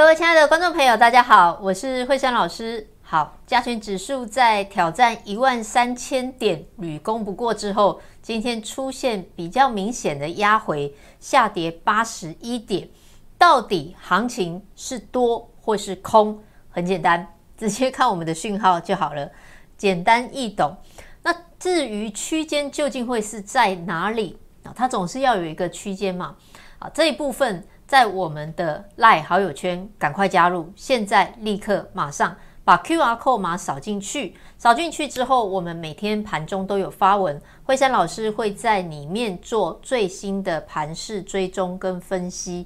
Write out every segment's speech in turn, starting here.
各位亲爱的观众朋友，大家好，我是惠珊老师。好，加权指数在挑战一万三千点屡攻不过之后，今天出现比较明显的压回，下跌八十一点。到底行情是多或是空？很简单，直接看我们的讯号就好了，简单易懂。那至于区间究竟会是在哪里啊？它总是要有一个区间嘛。啊，这一部分。在我们的 LINE 好友圈，赶快加入！现在立刻马上把 QR 码扫进去，扫进去之后，我们每天盘中都有发文，惠珊老师会在里面做最新的盘势追踪跟分析，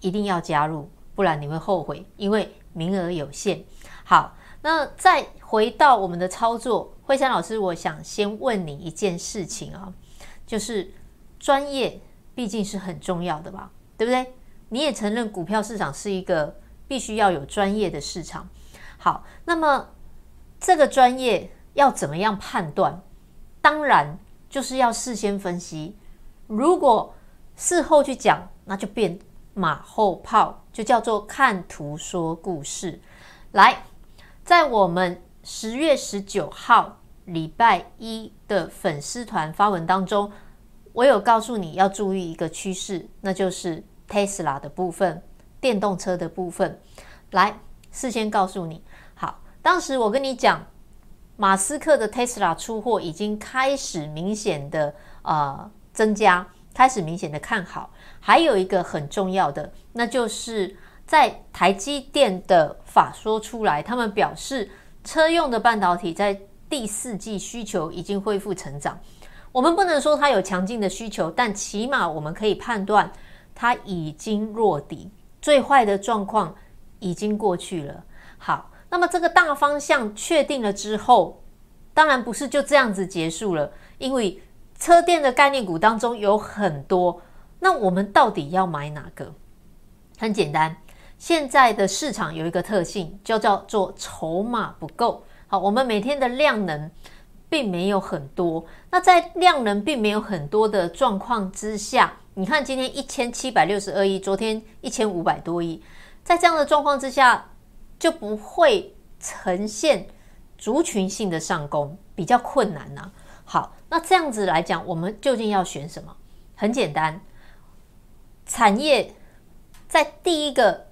一定要加入，不然你会后悔，因为名额有限。好，那再回到我们的操作，惠珊老师，我想先问你一件事情啊，就是专业毕竟是很重要的吧，对不对？你也承认股票市场是一个必须要有专业的市场。好，那么这个专业要怎么样判断？当然就是要事先分析。如果事后去讲，那就变马后炮，就叫做看图说故事。来，在我们十月十九号礼拜一的粉丝团发文当中，我有告诉你要注意一个趋势，那就是。Tesla 的部分，电动车的部分，来事先告诉你。好，当时我跟你讲，马斯克的 Tesla 出货已经开始明显的呃增加，开始明显的看好。还有一个很重要的，那就是在台积电的法说出来，他们表示车用的半导体在第四季需求已经恢复成长。我们不能说它有强劲的需求，但起码我们可以判断。它已经落底，最坏的状况已经过去了。好，那么这个大方向确定了之后，当然不是就这样子结束了，因为车电的概念股当中有很多，那我们到底要买哪个？很简单，现在的市场有一个特性，就叫做筹码不够。好，我们每天的量能并没有很多，那在量能并没有很多的状况之下。你看，今天一千七百六十二亿，昨天一千五百多亿，在这样的状况之下，就不会呈现族群性的上攻，比较困难呐、好，那这样子来讲，我们究竟要选什么？很简单，产业在第一个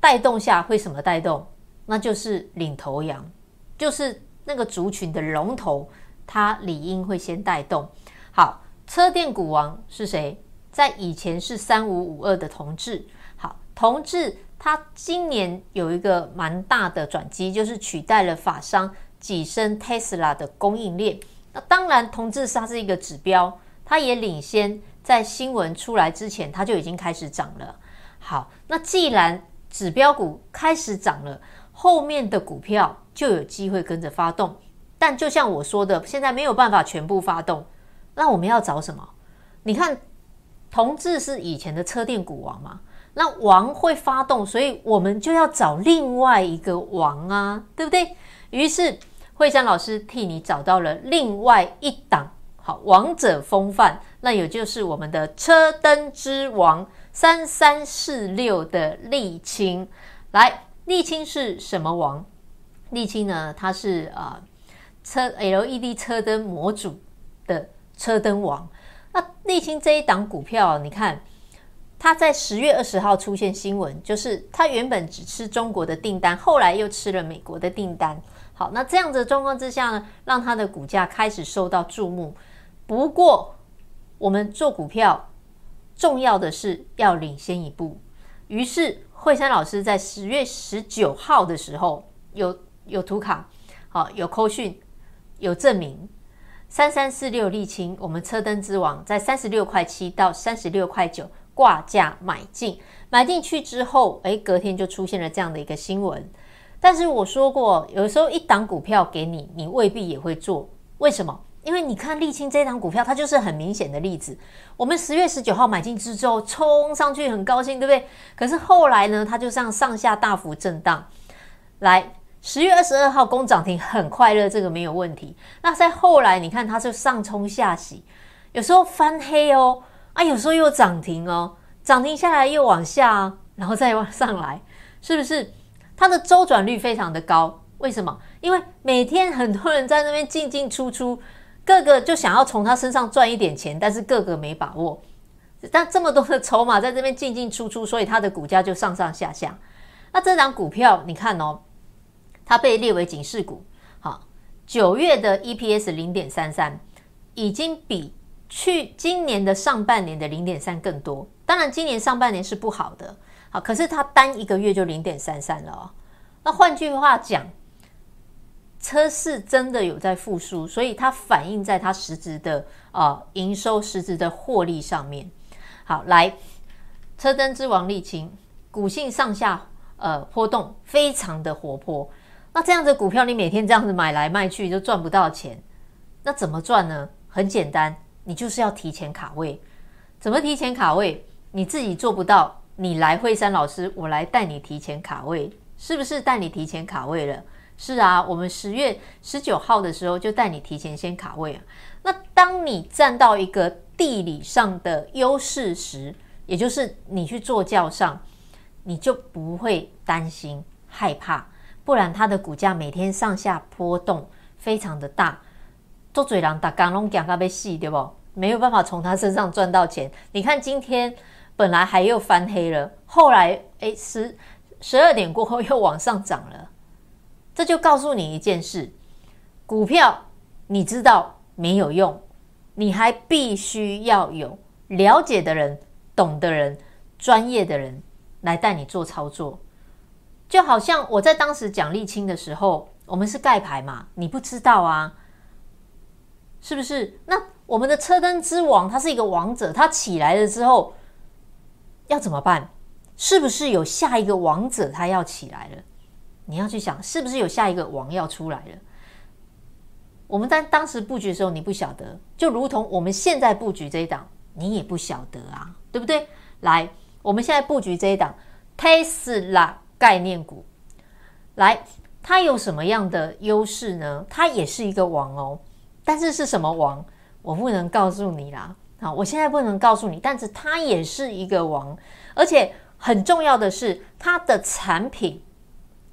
带动下会什么带动？那就是领头羊，就是那个族群的龙头，它理应会先带动。好，车电股王是谁？在以前是三五五二的同志，好，同志它今年有一个蛮大的转机，就是取代了法商跻身 Tesla 的供应链。那当然，同致它是一个指标，它也领先在新闻出来之前，它就已经开始涨了。好，那既然指标股开始涨了，后面的股票就有机会跟着发动。但就像我说的，现在没有办法全部发动，那我们要找什么？你看。同志是以前的车电股王嘛，那王会发动，所以我们就要找另外一个王啊，对不对？于是惠珊老师替你找到了另外一档好王者风范，那也就是我们的车灯之王三三四六的沥青。来，沥青是什么王？沥青呢？它是啊、呃、车 LED 车灯模组的车灯王。那丽清这一档股票，你看，它在十月二十号出现新闻，就是它原本只吃中国的订单，后来又吃了美国的订单。好，那这样子的状况之下呢，让它的股价开始受到注目。不过，我们做股票重要的是要领先一步。于是，惠珊老师在十月十九号的时候，有有图卡，好，有扣讯，有证明。三三四六沥青，我们车灯之王，在三十六块七到三十六块九挂价买进，买进去之后，诶，隔天就出现了这样的一个新闻。但是我说过，有时候一档股票给你，你未必也会做。为什么？因为你看沥青这档股票，它就是很明显的例子。我们十月十九号买进之后，冲上去很高兴，对不对？可是后来呢，它就这样上下大幅震荡，来。十月二十二号攻涨停很快乐，这个没有问题。那在后来，你看它是上冲下洗，有时候翻黑哦，啊，有时候又涨停哦，涨停下来又往下，然后再往上来，是不是？它的周转率非常的高，为什么？因为每天很多人在那边进进出出，个个就想要从他身上赚一点钱，但是个个没把握。但这么多的筹码在这边进进出出，所以它的股价就上上下下。那这档股票，你看哦，它被列为警示股。好，九月的 EPS 零点三三，已经比去今年的上半年的零点三更多。当然，今年上半年是不好的。好，可是它单一个月就零点三三了哦。那换句话讲，车市真的有在复苏，所以它反映在它实质的啊营收、实质的获利上面。好，来，车灯之王沥青，股性上下呃波动非常的活泼。那这样的股票，你每天这样子买来卖去就赚不到钱，那怎么赚呢？很简单，你就是要提前卡位。怎么提前卡位？你自己做不到，你来惠珊老师，我来带你提前卡位，是不是带你提前卡位了？是啊，我们十月十九号的时候就带你提前先卡位啊。那当你站到一个地理上的优势时，也就是你去坐轿上，你就不会担心害怕，不然它的股价每天上下波动非常的大，做嘴狼打钢龙讲它被戏，对不？没有办法从他身上赚到钱。你看今天本来还又翻黑了，后来诶十十二点过后又往上涨了，这就告诉你一件事：股票你知道没有用。你还必须要有了解的人、懂的人、专业的人来带你做操作，就好像我在当时讲沥青的时候，我们是盖牌嘛，你不知道啊，是不是？那我们的车灯之王，他是一个王者，他起来了之后要怎么办？是不是有下一个王者他要起来了？你要去想，是不是有下一个王要出来了？我们在当时布局的时候，你不晓得，就如同我们现在布局这一档，你也不晓得啊，对不对？来，我们现在布局这一档 Tesla 概念股，来，它有什么样的优势呢？它也是一个王哦，但是是什么王？我不能告诉你啦，好，我现在不能告诉你，但是它也是一个王，而且很重要的是，它的产品，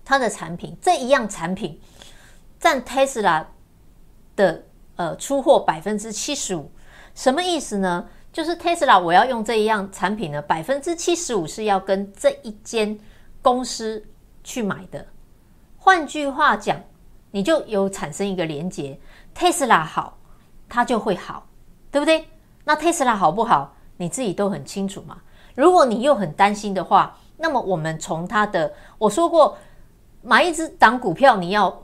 它的产品这一样产品占 Tesla。的呃出货百分之七十五，什么意思呢？就是 Tesla 我要用这一样产品呢，百分之七十五是要跟这一间公司去买的。换句话讲，你就有产生一个连结，Tesla 好，它就会好，对不对？那 Tesla 好不好，你自己都很清楚嘛。如果你又很担心的话，那么我们从它的，我说过，买一只档股票，你要。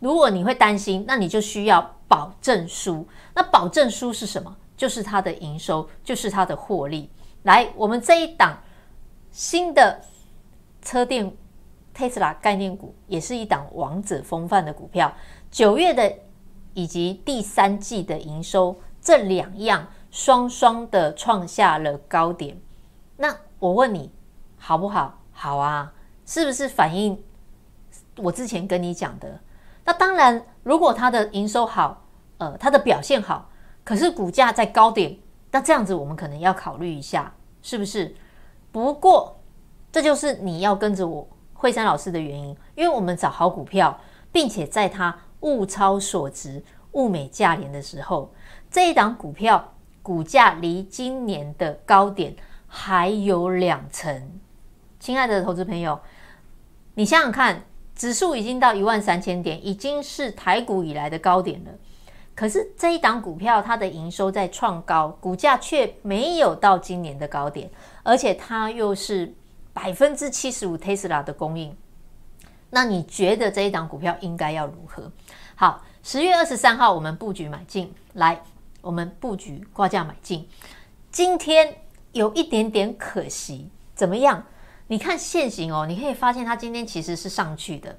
如果你会担心，那你就需要保证书。那保证书是什么？就是它的营收，就是它的获利。来，我们这一档新的车电 Tesla 概念股，也是一档王者风范的股票。九月的以及第三季的营收，这两样双双的创下了高点。那我问你，好不好？好啊，是不是反映我之前跟你讲的？那当然，如果它的营收好，呃，它的表现好，可是股价在高点，那这样子我们可能要考虑一下，是不是？不过，这就是你要跟着我惠珊老师的原因，因为我们找好股票，并且在它物超所值、物美价廉的时候，这一档股票股价离今年的高点还有两成。亲爱的投资朋友，你想想看。指数已经到一万三千点，已经是台股以来的高点了。可是这一档股票，它的营收在创高，股价却没有到今年的高点，而且它又是百分之七十五 Tesla 的供应。那你觉得这一档股票应该要如何？好，十月二十三号我们布局买进，来，我们布局挂价买进。今天有一点点可惜，怎么样？你看线形哦，你可以发现它今天其实是上去的，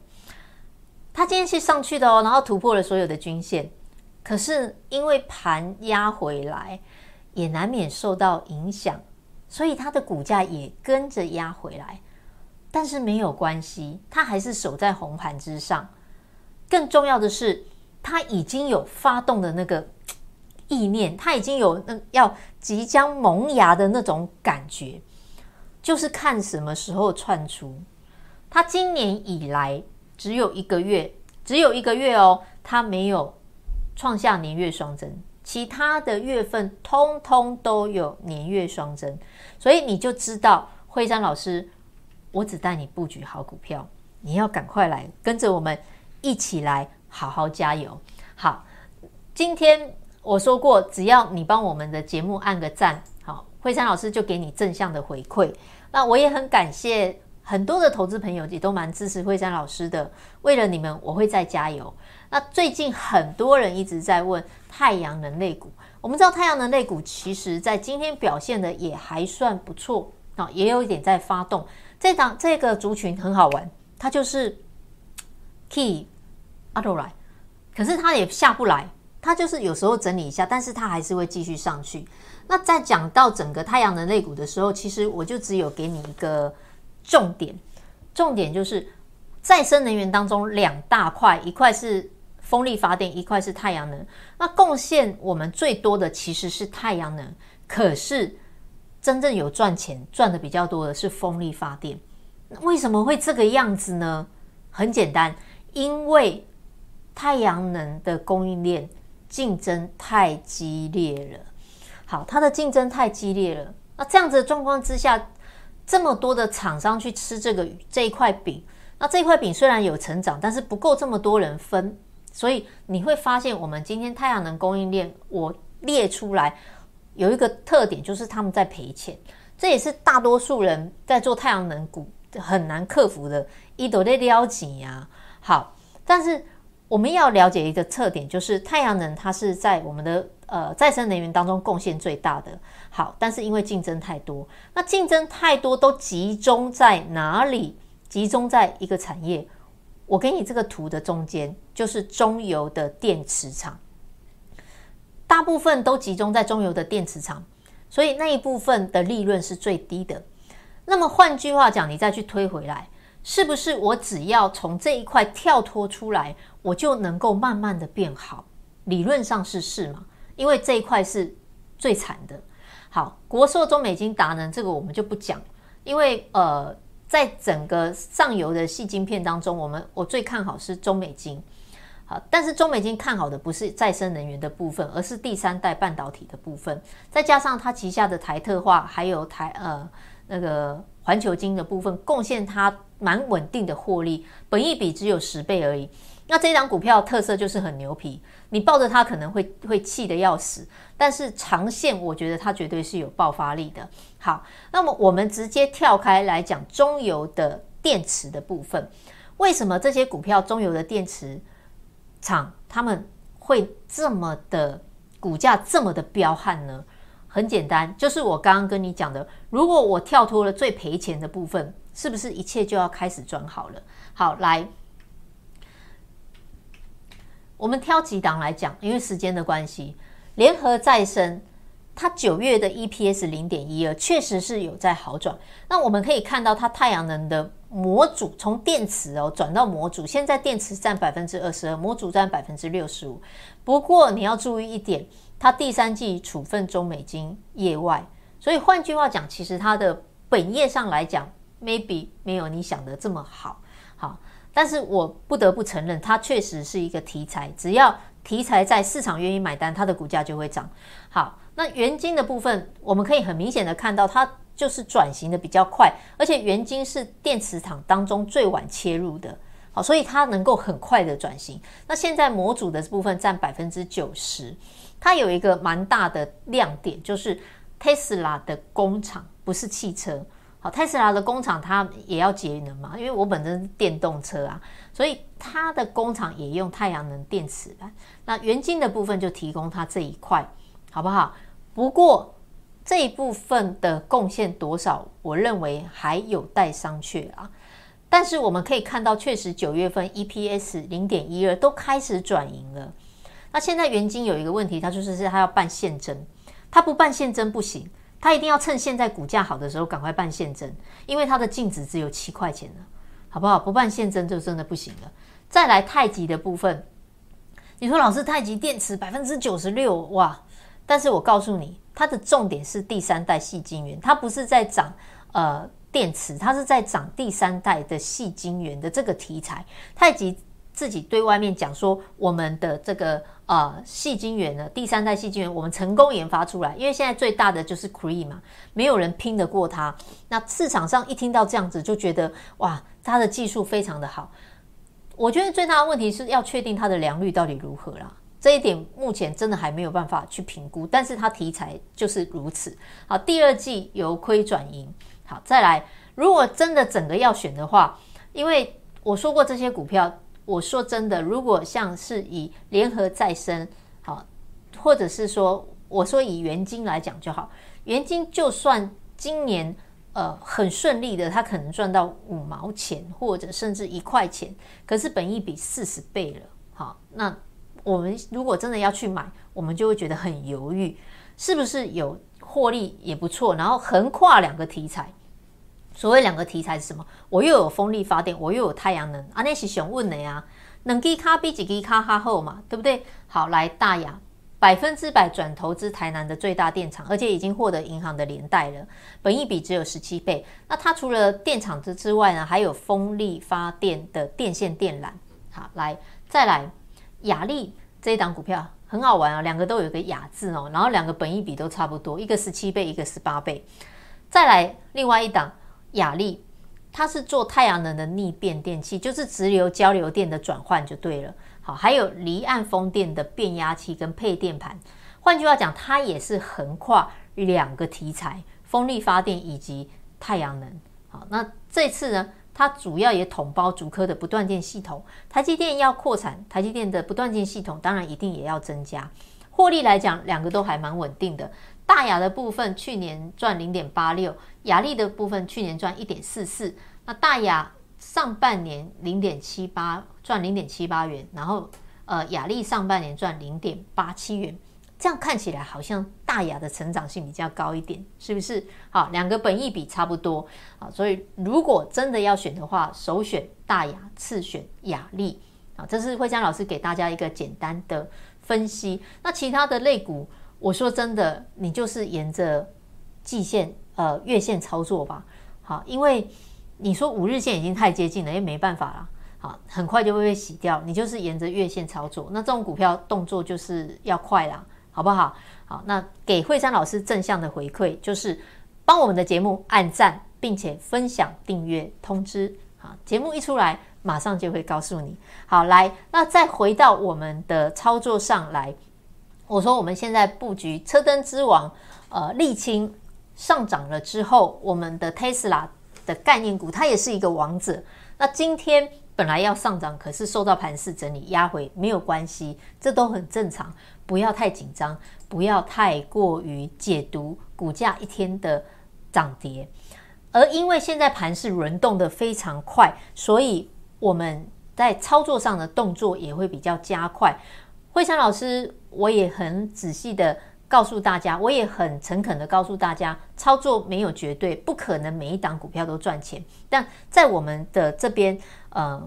它今天是上去的哦，然后突破了所有的均线，可是因为盘压回来，也难免受到影响，所以它的股价也跟着压回来。但是没有关系，它还是守在红盘之上。更重要的是，它已经有发动的那个意念，它已经有那要即将萌芽的那种感觉。就是看什么时候窜出，它今年以来只有一个月，只有一个月哦，它没有创下年月双增，其他的月份通通都有年月双增，所以你就知道惠珊老师，我只带你布局好股票，你要赶快来跟着我们一起来好好加油。好，今天我说过，只要你帮我们的节目按个赞，好，惠珊老师就给你正向的回馈。那我也很感谢。很多的投资朋友也都蛮支持惠珊老师的，为了你们，我会再加油。那最近很多人一直在问太阳能类股，我们知道太阳能类股其实在今天表现的也还算不错啊，也有一点在发动。这档这个族群很好玩，它就是 key 阿斗来，可是它也下不来，它就是有时候整理一下，但是它还是会继续上去。那在讲到整个太阳能类股的时候，其实我就只有给你一个。重点，重点就是再生能源当中两大块，一块是风力发电，一块是太阳能。那贡献我们最多的其实是太阳能，可是真正有赚钱赚的比较多的是风力发电。为什么会这个样子呢？很简单，因为太阳能的供应链竞争太激烈了。好，它的竞争太激烈了。那这样子的状况之下。这么多的厂商去吃这个这一块饼，那这块饼虽然有成长，但是不够这么多人分，所以你会发现，我们今天太阳能供应链，我列出来有一个特点，就是他们在赔钱，这也是大多数人在做太阳能股很难克服的，一朵在撩紧呀。好，但是我们要了解一个特点，就是太阳能它是在我们的。呃，再生能源当中贡献最大的。好，但是因为竞争太多，那竞争太多都集中在哪里？集中在一个产业。我给你这个图的中间，就是中油的电池厂，大部分都集中在中油的电池厂，所以那一部分的利润是最低的。那么换句话讲，你再去推回来，是不是我只要从这一块跳脱出来，我就能够慢慢的变好？理论上是是吗？因为这一块是最惨的。好，国硕、中美金、达能这个我们就不讲，因为呃，在整个上游的细晶片当中，我们我最看好是中美晶。好，但是中美晶看好的不是再生能源的部分，而是第三代半导体的部分，再加上它旗下的台特化还有台呃那个环球晶的部分，贡献它蛮稳定的获利，本益比只有十倍而已。那这张股票特色就是很牛皮，你抱着它可能会会气得要死，但是长线我觉得它绝对是有爆发力的。好，那么我们直接跳开来讲中油的电池的部分，为什么这些股票中油的电池厂他们会这么的股价这么的彪悍呢？很简单，就是我刚刚跟你讲的，如果我跳脱了最赔钱的部分，是不是一切就要开始转好了？好，来。我们挑几档来讲，因为时间的关系，联合再生它九月的 EPS 零点一二，确实是有在好转。那我们可以看到，它太阳能的模组从电池哦转到模组，现在电池占百分之二十二，模组占百分之六十五。不过你要注意一点，它第三季处分中美金业外，所以换句话讲，其实它的本业上来讲，maybe 没有你想的这么好。好。但是我不得不承认，它确实是一个题材。只要题材在市场愿意买单，它的股价就会涨。好，那元晶的部分，我们可以很明显的看到，它就是转型的比较快，而且元晶是电池厂当中最晚切入的，好，所以它能够很快的转型。那现在模组的部分占百分之九十，它有一个蛮大的亮点，就是特斯拉的工厂不是汽车。好，特斯拉的工厂它也要节能嘛，因为我本身是电动车啊，所以它的工厂也用太阳能电池板。那元晶的部分就提供它这一块，好不好？不过这一部分的贡献多少，我认为还有待商榷啊。但是我们可以看到，确实九月份 EPS 零点一二都开始转盈了。那现在元晶有一个问题，它就是是它要办现增，它不办现增不行。他一定要趁现在股价好的时候赶快办现增，因为它的净值只有七块钱了，好不好？不办现增就真的不行了。再来太极的部分，你说老师太极电池百分之九十六哇，但是我告诉你，它的重点是第三代细晶圆，它不是在涨呃电池，它是在涨第三代的细晶圆的这个题材，太极自己对外面讲说，我们的这个呃矽晶圆呢，第三代矽晶圆我们成功研发出来，因为现在最大的就是 Cree 嘛，没有人拼得过它。那市场上一听到这样子，就觉得哇，它的技术非常的好。我觉得最大的问题是要确定它的良率到底如何啦。这一点目前真的还没有办法去评估，但是它题材就是如此。好，第二季由亏转盈。好，再来，如果真的整个要选的话，因为我说过这些股票，我说真的，如果像是以联合再生，好，或者是说我说以元金来讲就好，元金就算今年呃很顺利的，它可能赚到五毛钱或者甚至一块钱，可是本益比四十倍了，好，那。我们如果真的要去买，我们就会觉得很犹豫，是不是有获利也不错？然后横跨两个题材，所谓两个题材是什么？我又有风力发电，我又有太阳能，啊，那是想问的呀，能给卡比几给卡哈后嘛，对不对？好，来大亚百分之百转投资台南的最大电厂，而且已经获得银行的连带了，本益比只有十七倍。那它除了电厂之之外呢，还有风力发电的电线电缆。好，来再来。雅力这一档股票很好玩啊，两个都有个雅字哦，然后两个本益比都差不多，一个十七倍，一个十八倍。再来另外一档雅力，它是做太阳能的逆变电器，就是直流交流电的转换就对了。好，还有离岸风电的变压器跟配电盘。换句话讲，它也是横跨两个题材：风力发电以及太阳能。好，那这次呢？它主要也统包竹科的不断电系统，台积电要扩产，台积电的不断电系统当然一定也要增加。获利来讲，两个都还蛮稳定的。大雅的部分去年赚零点八六，亚力的部分去年赚一点四四。那大雅上半年零点七八赚零点七八元，然后呃雅力上半年赚零点八七元。这样看起来好像大雅的成长性比较高一点，是不是？好，两个本益比差不多啊，所以如果真的要选的话，首选大雅，次选雅力啊。这是惠珊老师给大家一个简单的分析。那其他的类股，我说真的，你就是沿着季线、呃月线操作吧。好，因为你说五日线已经太接近了，也没办法了。好，很快就会被洗掉。你就是沿着月线操作，那这种股票动作就是要快啦。好不好？好，那给惠山老师正向的回馈，就是帮我们的节目按赞，并且分享、订阅、通知。好，节目一出来，马上就会告诉你。好，来，那再回到我们的操作上来，我说我们现在布局车灯之王，呃，沥青上涨了之后，我们的 Tesla 的概念股，它也是一个王者。那今天。本来要上涨，可是受到盘势整理压回，没有关系，这都很正常，不要太紧张，不要太过于解读股价一天的涨跌。而因为现在盘势轮动得非常快，所以我们在操作上的动作也会比较加快。惠珊老师，我也很仔细的。告诉大家，我也很诚恳的告诉大家，操作没有绝对，不可能每一档股票都赚钱。但在我们的这边，呃，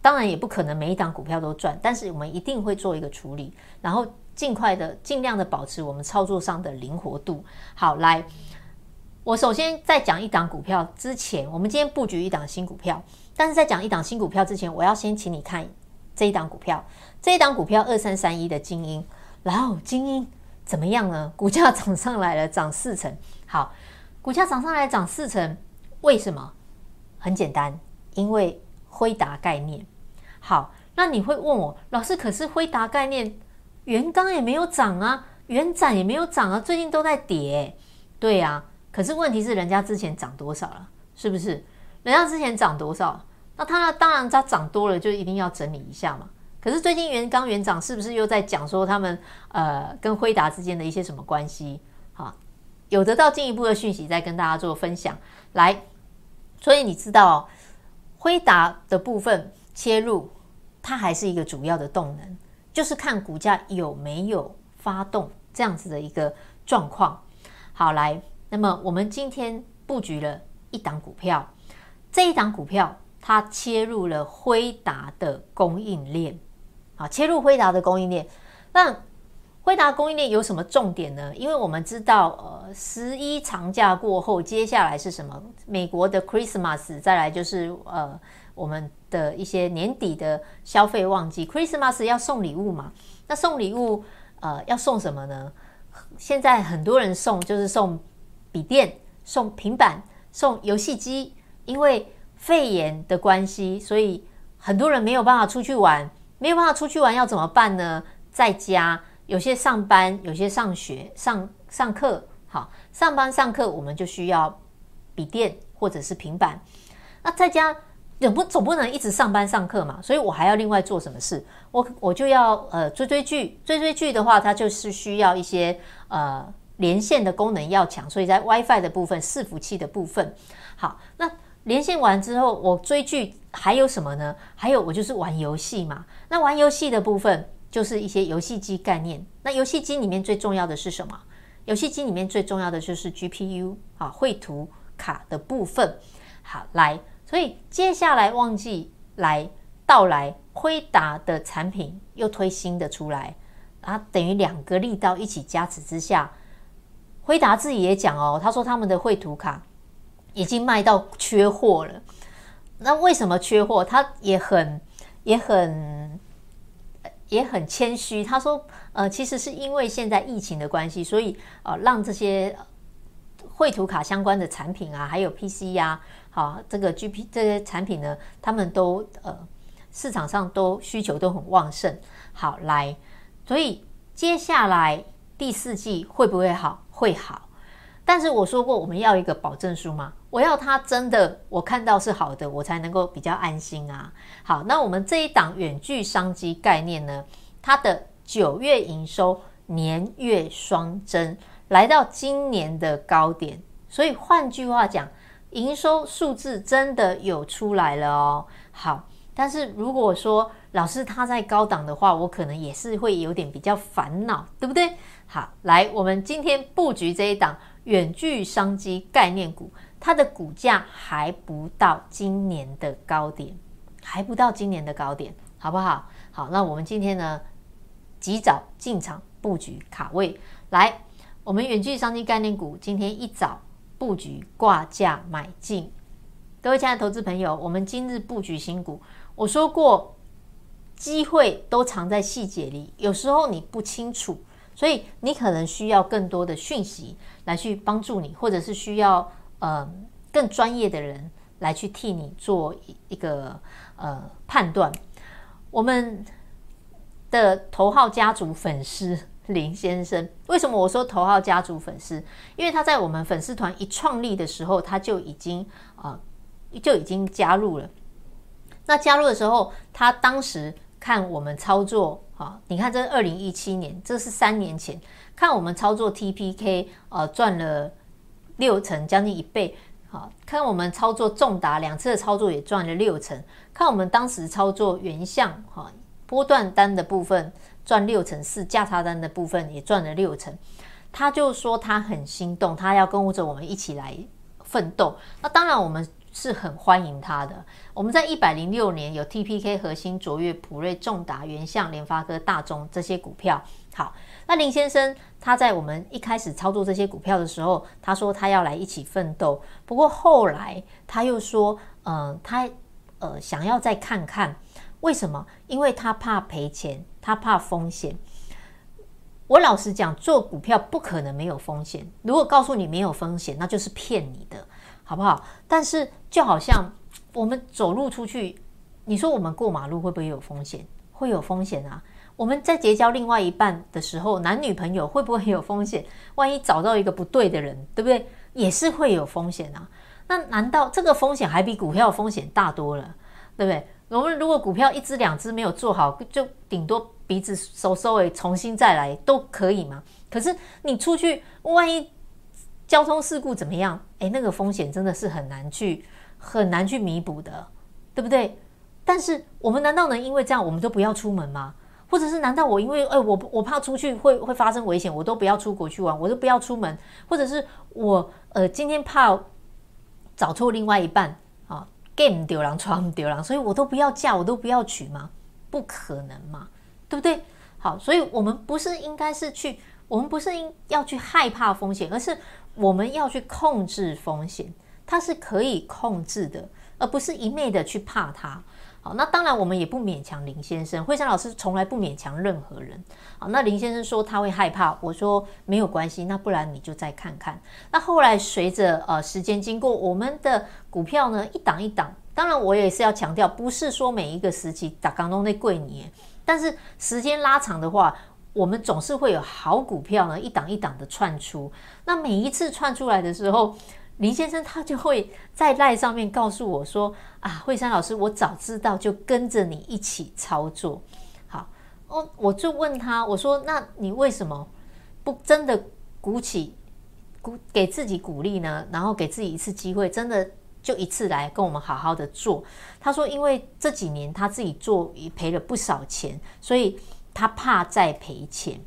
当然也不可能每一档股票都赚，但是我们一定会做一个处理，然后尽快的、尽量的保持我们操作上的灵活度。好，来，我首先在讲一档股票之前，我们今天布局一档新股票，但是在讲一档新股票之前，我要先请你看这一档股票，这一档股票二三三一的精英，然后精英。怎么样呢？股价涨上来了，涨四成。好，股价涨上来涨四成，为什么？很简单，因为辉达概念。好，那你会问我，老师，可是辉达概念元钢也没有涨啊，元展也没有涨啊，最近都在跌。对呀、啊，可是问题是人家之前涨多少了？是不是？人家之前涨多少？那它当然它涨多了，就一定要整理一下嘛。可是最近袁刚园长是不是又在讲说他们呃跟辉达之间的一些什么关系？好，有得到进一步的讯息再跟大家做分享。来，所以你知道辉达的部分切入，它还是一个主要的动能，就是看股价有没有发动这样子的一个状况。好，来，那么我们今天布局了一档股票，这一档股票它切入了辉达的供应链。啊，切入辉达的供应链，那辉达供应链有什么重点呢？因为我们知道，呃，十一长假过后，接下来是什么？美国的 Christmas，再来就是呃，我们的一些年底的消费旺季。Christmas 要送礼物嘛？那送礼物，呃，要送什么呢？现在很多人送就是送笔电、送平板、送游戏机，因为肺炎的关系，所以很多人没有办法出去玩，没有办法出去玩要怎么办呢？在家。有些上班，有些上学、上上课。好，上班上课我们就需要笔电或者是平板。那在家总不总不能一直上班上课嘛，所以我还要另外做什么事？我我就要呃追追剧，追追剧的话，它就是需要一些呃连线的功能要强，所以在 WiFi 的部分、伺服器的部分。好，那连线完之后，我追剧还有什么呢？还有我就是玩游戏嘛。那玩游戏的部分。就是一些游戏机概念。那游戏机里面最重要的是什么？游戏机里面最重要的就是 GPU 啊，绘图卡的部分。好，来，所以接下来旺季来到来，辉达的产品又推新的出来啊，等于两个力道一起加持之下，辉达自己也讲哦，他说他们的绘图卡已经卖到缺货了。那为什么缺货？他也很也很。也很谦虚，他说：“呃，其实是因为现在疫情的关系，所以呃，让这些绘图卡相关的产品啊，还有 PC 呀、好、这个 GP 这些产品呢，他们都呃市场上都需求都很旺盛。好，来，所以接下来第四季会不会好？会好。但是我说过，我们要一个保证书吗？我要它真的，我看到是好的，我才能够比较安心啊。好，那我们这一档远距商机概念呢，它的九月营收年月双增，来到今年的高点。所以换句话讲，营收数字真的有出来了哦。好，但是如果说老师他在高档的话，我可能也是会有点比较烦恼，对不对？好，来，我们今天布局这一档。远距商机概念股，它的股价还不到今年的高点，还不到今年的高点，好不好？好，那我们今天呢，及早进场布局卡位，来，我们远距商机概念股今天一早布局挂价买进，各位亲爱的投资朋友，我们今日布局新股，我说过，机会都藏在细节里，有时候你不清楚。所以你可能需要更多的讯息来去帮助你，或者是需要呃更专业的人来去替你做一个呃判断。我们的头号家族粉丝林先生，为什么我说头号家族粉丝？因为他在我们粉丝团一创立的时候，他就已经啊、就已经加入了。那加入的时候，他当时看我们操作。好，你看，这是二零一七年，这是三年前，看我们操作 TPK，呃，赚了六成，将近一倍。好，看我们操作重达两次的操作也赚了六成，看我们当时操作原相，哈，波段单的部分赚六成四，价差单的部分也赚了六成。他就说他很心动，他要跟着我们一起来奋斗。那当然我们。是很欢迎他的。我们在一百零六年有 TPK 核心、卓越、普瑞、重达、原相、联发科、大中这些股票。好，那林先生他在我们一开始操作这些股票的时候，他说他要来一起奋斗。不过后来他又说，嗯、呃，他呃想要再看看为什么？因为他怕赔钱，他怕风险。我老实讲，做股票不可能没有风险。如果告诉你没有风险，那就是骗你的。好不好？但是就好像我们走路出去，你说我们过马路会不会有风险？会有风险啊！我们在结交另外一半的时候，男女朋友会不会有风险？万一找到一个不对的人，对不对？也是会有风险啊！那难道这个风险还比股票风险大多了？对不对？我们如果股票一只两只没有做好，就顶多鼻子收收尾，重新再来都可以吗？可是你出去，万一……交通事故怎么样？诶，那个风险真的是很难去很难去弥补的，对不对？但是我们难道能因为这样我们都不要出门吗？或者是难道我因为诶，我我怕出去会会发生危险，我都不要出国去玩，我都不要出门？或者是我呃今天怕找错另外一半啊，game 丢人，床丢人，所以我都不要嫁，我都不要娶吗？不可能嘛，对不对？好，所以我们不是应该是去，我们不是应要去害怕风险，而是我们要去控制风险，它是可以控制的，而不是一昧的去怕它。好，那当然我们也不勉强林先生，惠珊老师从来不勉强任何人。好，那林先生说他会害怕，我说没有关系，那不然你就再看看。那后来随着呃时间经过，我们的股票呢一档一档，当然我也是要强调，不是说每一个时期打刚中那贵你，但是时间拉长的话，我们总是会有好股票呢一档一档的窜出。那每一次窜出来的时候，林先生他就会在赖上面告诉我说：“啊，惠珊老师，我早知道就跟着你一起操作。”好，哦，我就问他，我说：“那你为什么不真的鼓起鼓给自己鼓励呢？然后给自己一次机会，真的就一次来跟我们好好的做？”他说：“因为这几年他自己做也赔了不少钱，所以他怕再赔钱。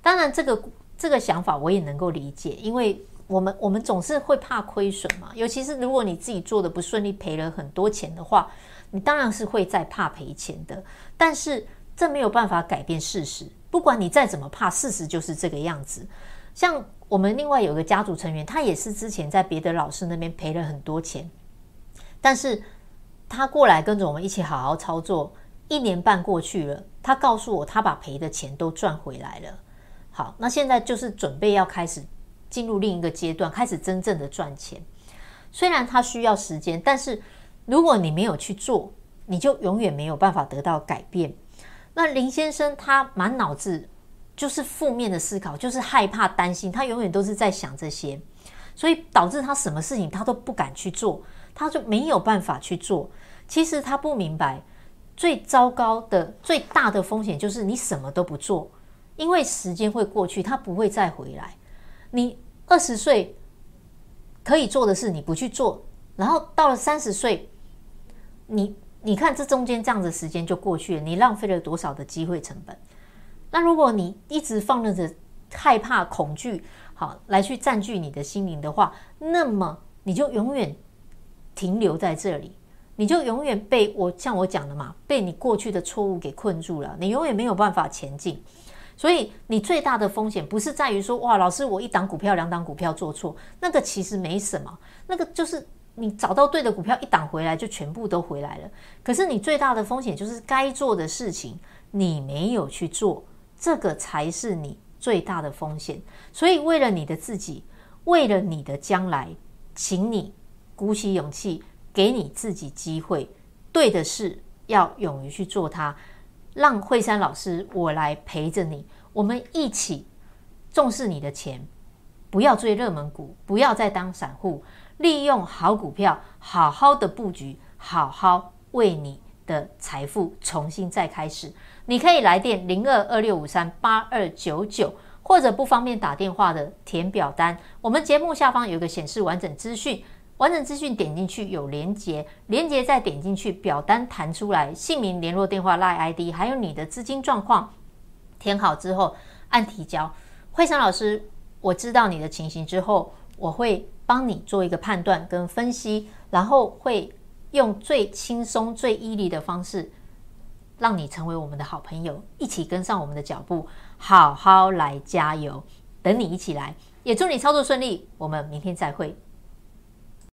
当然，这个这个想法我也能够理解，因为。”我们我们总是会怕亏损嘛，尤其是如果你自己做的不顺利，赔了很多钱的话，你当然是会再怕赔钱的。但是这没有办法改变事实，不管你再怎么怕，事实就是这个样子。像我们另外有个家族成员，他也是之前在别的老师那边赔了很多钱，但是他过来跟着我们一起好好操作，一年半过去了，他告诉我他把赔的钱都赚回来了。好，那现在就是准备要开始。进入另一个阶段，开始真正的赚钱。虽然他需要时间，但是如果你没有去做，你就永远没有办法得到改变。那林先生他满脑子就是负面的思考，就是害怕、担心，他永远都是在想这些，所以导致他什么事情他都不敢去做，他就没有办法去做。其实他不明白，最糟糕的、最大的风险就是你什么都不做，因为时间会过去，他不会再回来。你二十岁可以做的事，你不去做，然后到了三十岁，你你看这中间这样的时间就过去了，你浪费了多少的机会成本？那如果你一直放任着害怕、恐惧，好来去占据你的心灵的话，那么你就永远停留在这里，你就永远被我像我讲的嘛，被你过去的错误给困住了，你永远没有办法前进。所以，你最大的风险不是在于说，哇，老师，我一档股票、两档股票做错，那个其实没什么，那个就是你找到对的股票，一档回来就全部都回来了。可是，你最大的风险就是该做的事情你没有去做，这个才是你最大的风险。所以，为了你的自己，为了你的将来，请你鼓起勇气，给你自己机会，对的事要勇于去做它。让惠珊老师我来陪着你，我们一起重视你的钱，不要追热门股，不要再当散户，利用好股票，好好的布局，好好为你的财富重新再开始。你可以来电零二二六五三八二九九，或者不方便打电话的填表单，我们节目下方有个显示完整资讯。完整资讯点进去有连接，连接再点进去，表单弹出来，姓名、联络电话、LINE ID，还有你的资金状况，填好之后按提交。惠珊老师，我知道你的情形之后，我会帮你做一个判断跟分析，然后会用最轻松、最 easy 的方式，让你成为我们的好朋友，一起跟上我们的脚步，好好来加油，等你一起来，也祝你操作顺利，我们明天再会。